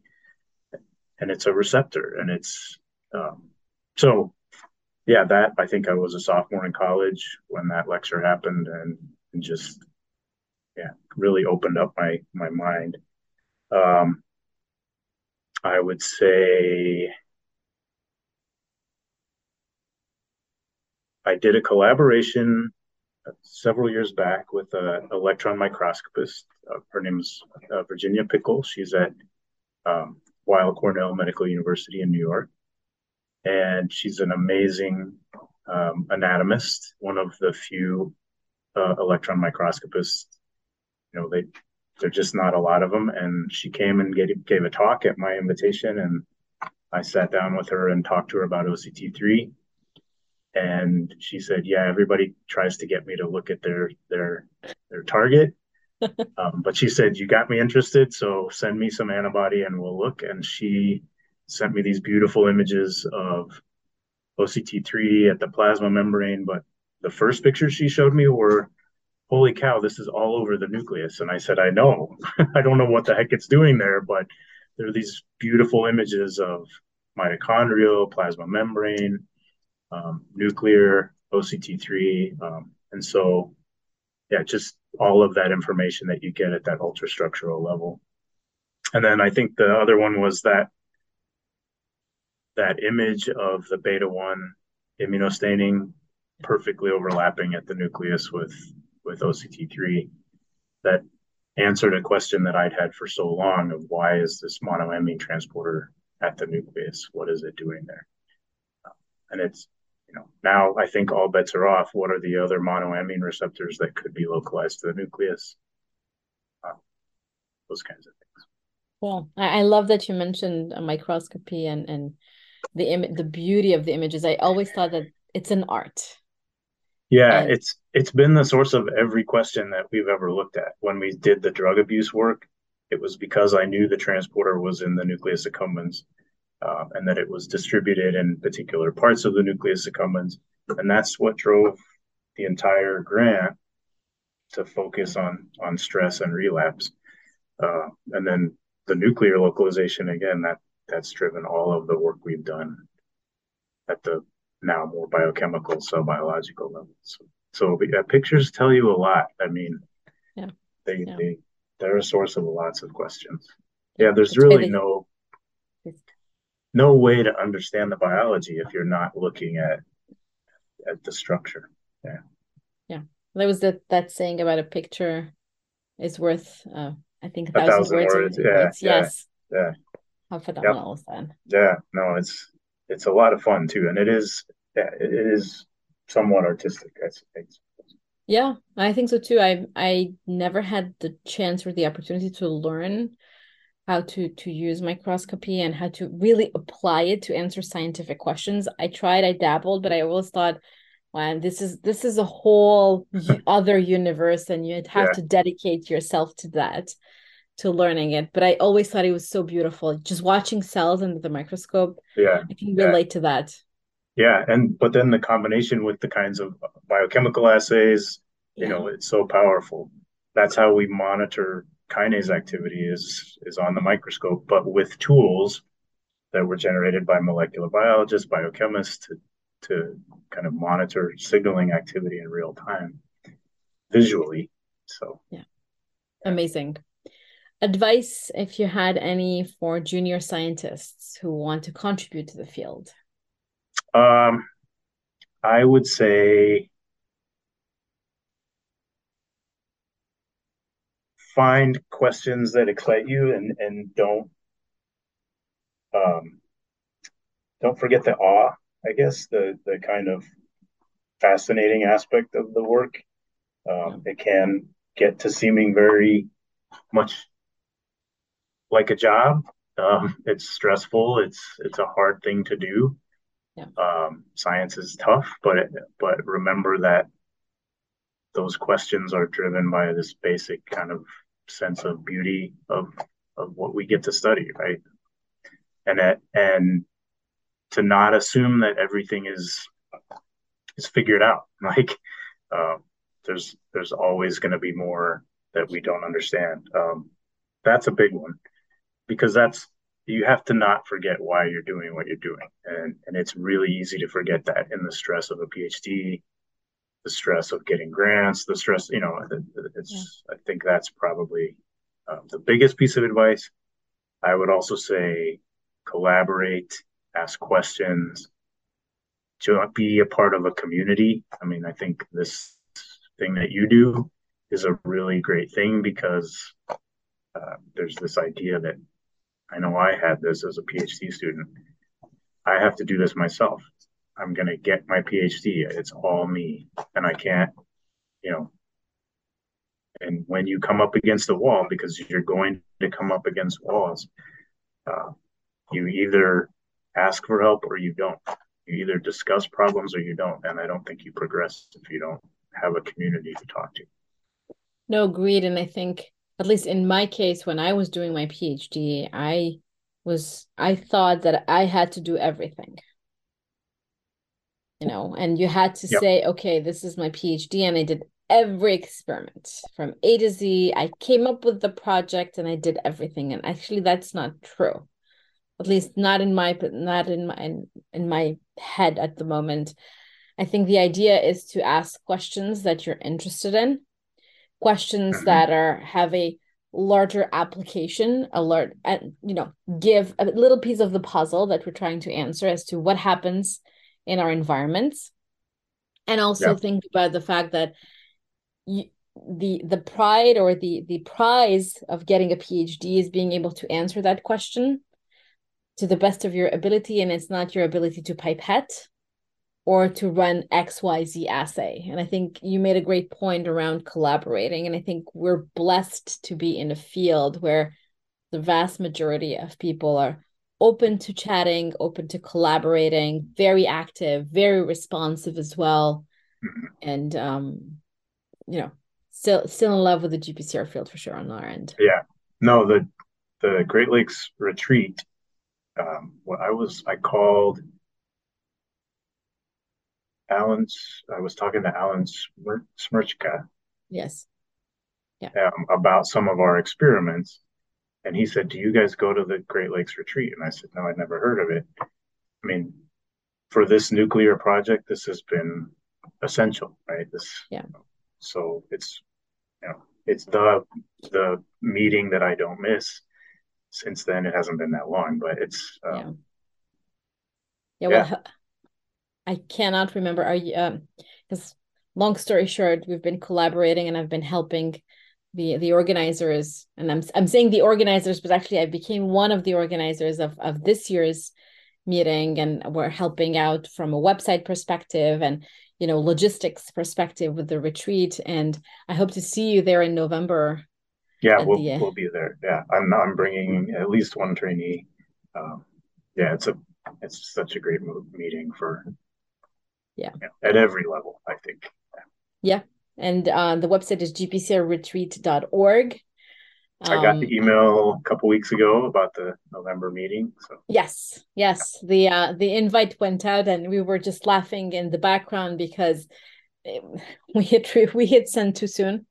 and it's a receptor and it's um so yeah, that I think I was a sophomore in college when that lecture happened, and, and just yeah, really opened up my my mind. Um, I would say I did a collaboration several years back with an electron microscopist. Uh, her name's uh, Virginia Pickel. She's at um, Weill Cornell Medical University in New York and she's an amazing um, anatomist, one of the few uh, electron microscopists. You know, they there's just not a lot of them. And she came and gave, gave a talk at my invitation, and I sat down with her and talked to her about OCT3. And she said, "Yeah, everybody tries to get me to look at their their their target." um, but she said, "You got me interested, so send me some antibody and we'll look." And she sent me these beautiful images of OCT3 at the plasma membrane. But the first pictures she showed me were, holy cow, this is all over the nucleus. And I said, I know. I don't know what the heck it's doing there, but there are these beautiful images of mitochondrial, plasma membrane, um, nuclear, OCT3. Um, and so, yeah, just all of that information that you get at that ultrastructural level. And then I think the other one was that that image of the beta one immunostaining perfectly overlapping at the nucleus with with OCT3 that answered a question that I'd had for so long of why is this monoamine transporter at the nucleus? What is it doing there? And it's you know now I think all bets are off. What are the other monoamine receptors that could be localized to the nucleus? Uh, those kinds of things. Well, I love that you mentioned microscopy and and the Im- the beauty of the images. I always thought that it's an art. Yeah, and... it's it's been the source of every question that we've ever looked at. When we did the drug abuse work, it was because I knew the transporter was in the nucleus accumbens uh, and that it was distributed in particular parts of the nucleus accumbens, and that's what drove the entire grant to focus on on stress and relapse. Uh, and then the nuclear localization again that that's driven all of the work we've done at the now more biochemical, so biological levels. So, so yeah, pictures tell you a lot. I mean, yeah, they yeah. they they're a source of lots of questions. Yeah, there's it's really no no way to understand the biology if you're not looking at at the structure. Yeah. Yeah. There was that that saying about a picture is worth uh, I think a thousand, a thousand words. words. Yeah, words. Yeah, yes. Yeah. How phenomenal yep. is that? Yeah, no, it's it's a lot of fun too, and it is yeah, it is somewhat artistic. I think. Yeah, I think so too. I I never had the chance or the opportunity to learn how to to use microscopy and how to really apply it to answer scientific questions. I tried, I dabbled, but I always thought, wow, this is this is a whole other universe, and you'd have yeah. to dedicate yourself to that to learning it but i always thought it was so beautiful. Just watching cells under the microscope yeah i can relate yeah. to that. Yeah and but then the combination with the kinds of biochemical assays you yeah. know it's so powerful. That's how we monitor kinase activity is is on the microscope but with tools that were generated by molecular biologists biochemists to to kind of monitor signaling activity in real time visually so. Yeah. Amazing advice if you had any for junior scientists who want to contribute to the field? Um, i would say find questions that excite you and and don't um, don't forget the awe i guess the the kind of fascinating aspect of the work. Um, it can get to seeming very much like a job. Um, it's stressful. It's it's a hard thing to do. Yeah. Um, science is tough, but it, but remember that those questions are driven by this basic kind of sense of beauty of of what we get to study, right? And that and to not assume that everything is is figured out. Like uh, there's there's always going to be more that we don't understand. Um, that's a big one because that's you have to not forget why you're doing what you're doing. And and it's really easy to forget that in the stress of a phd the stress of getting grants the stress you know it's yeah. i think that's probably uh, the biggest piece of advice. I would also say collaborate ask questions to be a part of a community. I mean i think this thing that you do is a really great thing because uh, there's this idea that I know I had this as a PhD student. I have to do this myself. I'm going to get my PhD. It's all me. And I can't, you know. And when you come up against a wall, because you're going to come up against walls, uh, you either ask for help or you don't. You either discuss problems or you don't. And I don't think you progress if you don't have a community to talk to. No, agreed. And I think at least in my case when i was doing my phd i was i thought that i had to do everything. You know and you had to yep. say okay this is my phd and i did every experiment from a to z. I came up with the project and i did everything and actually that's not true. At least not in my not in my in, in my head at the moment. I think the idea is to ask questions that you're interested in questions mm-hmm. that are have a larger application alert and you know give a little piece of the puzzle that we're trying to answer as to what happens in our environments and also yeah. think about the fact that you, the the pride or the the prize of getting a phd is being able to answer that question to the best of your ability and it's not your ability to pipette or to run xyz assay. And i think you made a great point around collaborating. And i think we're blessed to be in a field where the vast majority of people are open to chatting open to collaborating very active very responsive as well. Mm-hmm. and um you know still still in love with the gpcr field for sure on our end. Yeah. No the the great lakes retreat um what i was i called Alan's, I was talking to Alan Smir- Smrcka. Yes. Yeah. Um, about some of our experiments. And he said, Do you guys go to the Great Lakes Retreat? And I said, No, I'd never heard of it. I mean, for this nuclear project, this has been essential, right? This, yeah. So it's, you know, it's the the meeting that I don't miss. Since then, it hasn't been that long, but it's um, yeah. Yeah, well, yeah. I cannot remember. Are you? Because um, long story short, we've been collaborating, and I've been helping the the organizers. And I'm I'm saying the organizers, but actually, I became one of the organizers of of this year's meeting, and we're helping out from a website perspective and you know logistics perspective with the retreat. And I hope to see you there in November. Yeah, we'll the, uh, we'll be there. Yeah, I'm I'm bringing at least one trainee. Um, yeah, it's a it's such a great meeting for yeah. At every level, I think. Yeah. And uh, the website is gpcrretreat.org. I got the um, email a couple weeks ago about the November meeting. So yes, yes, the uh, the invite went out, and we were just laughing in the background because we hit we hit send too soon.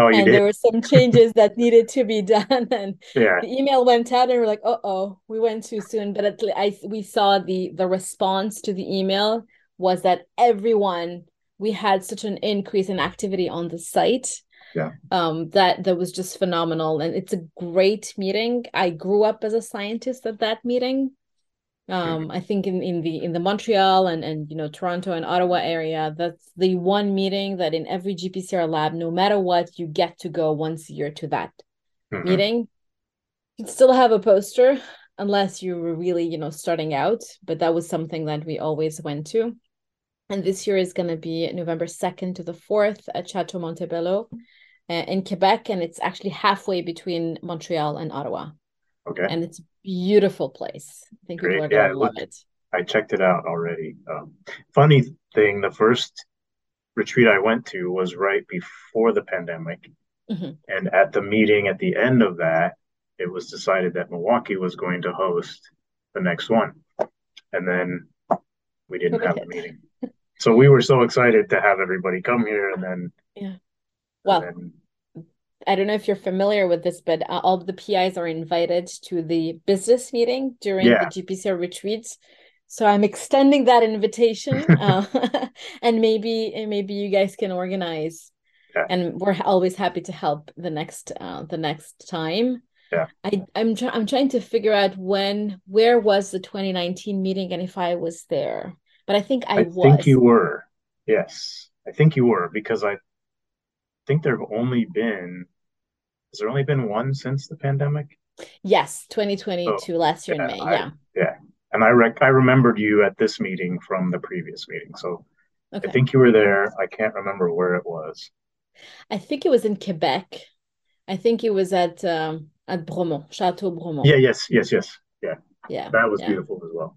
Oh, and did? there were some changes that needed to be done, and yeah. the email went out, and we're like, "Uh oh, we went too soon." But at least I we saw the the response to the email was that everyone we had such an increase in activity on the site yeah um that that was just phenomenal and it's a great meeting i grew up as a scientist at that meeting um i think in, in the in the montreal and and you know toronto and ottawa area that's the one meeting that in every gpcr lab no matter what you get to go once a year to that mm-hmm. meeting you still have a poster unless you were really you know starting out but that was something that we always went to and this year is going to be november 2nd to the 4th at chateau montebello uh, in quebec and it's actually halfway between montreal and ottawa Okay. And it's beautiful place. I think Great. people are going to yeah, love it. I checked it out already. Um, funny thing, the first retreat I went to was right before the pandemic. Mm-hmm. And at the meeting at the end of that, it was decided that Milwaukee was going to host the next one. And then we didn't have the meeting. So we were so excited to have everybody come here and then yeah. Well, then I don't know if you're familiar with this, but uh, all the PIs are invited to the business meeting during yeah. the GPCR retreats. So I'm extending that invitation, uh, and maybe maybe you guys can organize. Yeah. And we're always happy to help the next uh, the next time. Yeah. I I'm trying I'm trying to figure out when where was the 2019 meeting and if I was there. But I think I, I was. think you were. Yes. I think you were because I think there have only been has there only been one since the pandemic? Yes, 2022 oh, last year yeah, in May. I, yeah. Yeah. And I rec- I remembered you at this meeting from the previous meeting. So okay. I think you were there. I can't remember where it was. I think it was in Quebec. I think it was at um, at Bromont, Chateau Bromont. Yeah, yes, yes, yes. Yeah. Yeah. That was yeah. beautiful as well.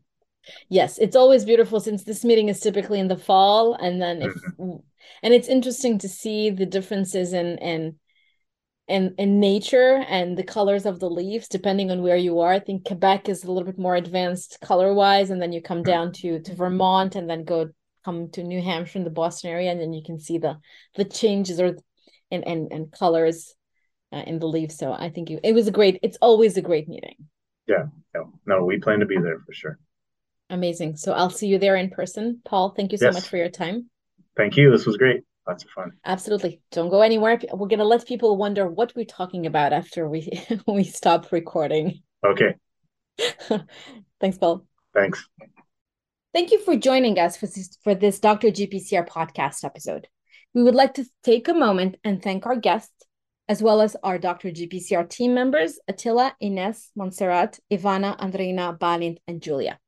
Yes, it's always beautiful since this meeting is typically in the fall and then if mm-hmm. and it's interesting to see the differences in in in in nature and the colors of the leaves depending on where you are. I think quebec is a little bit more advanced color wise and then you come down to to vermont and then go come to new hampshire in the boston area and then you can see the the changes or and and, and colors uh, in the leaves. So i think it, it was a great it's always a great meeting. Yeah no, no we plan to be there for sure. Amazing. So i'll see you there in person. Paul thank you so yes. much for your time. Thank you. This was great lots of fun. Absolutely. Don't go anywhere. We're going to let people wonder what we're talking about after we we stop recording. Okay. Thanks, Paul. Thanks. Thank you for joining us for this, for this Dr. GPCR podcast episode. We would like to take a moment and thank our guests, as well as our Dr. GPCR team members, Attila, Ines, Montserrat, Ivana, Andreina, Balint, and Julia.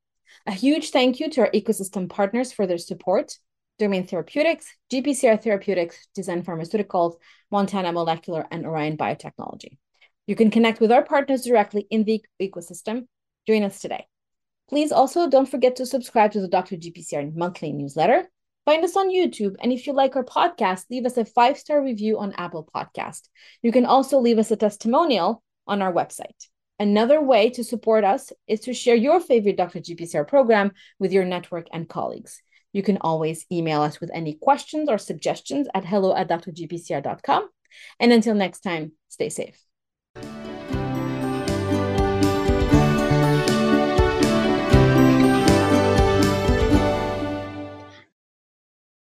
A huge thank you to our ecosystem partners for their support, Domain Therapeutics, GPCR Therapeutics, Design Pharmaceuticals, Montana Molecular, and Orion Biotechnology. You can connect with our partners directly in the ecosystem. Join us today. Please also don't forget to subscribe to the Dr. GPCR monthly newsletter. Find us on YouTube, and if you like our podcast, leave us a five star review on Apple Podcast. You can also leave us a testimonial on our website. Another way to support us is to share your favorite Dr. GPCR program with your network and colleagues. You can always email us with any questions or suggestions at hello at drgpcr.com. And until next time, stay safe.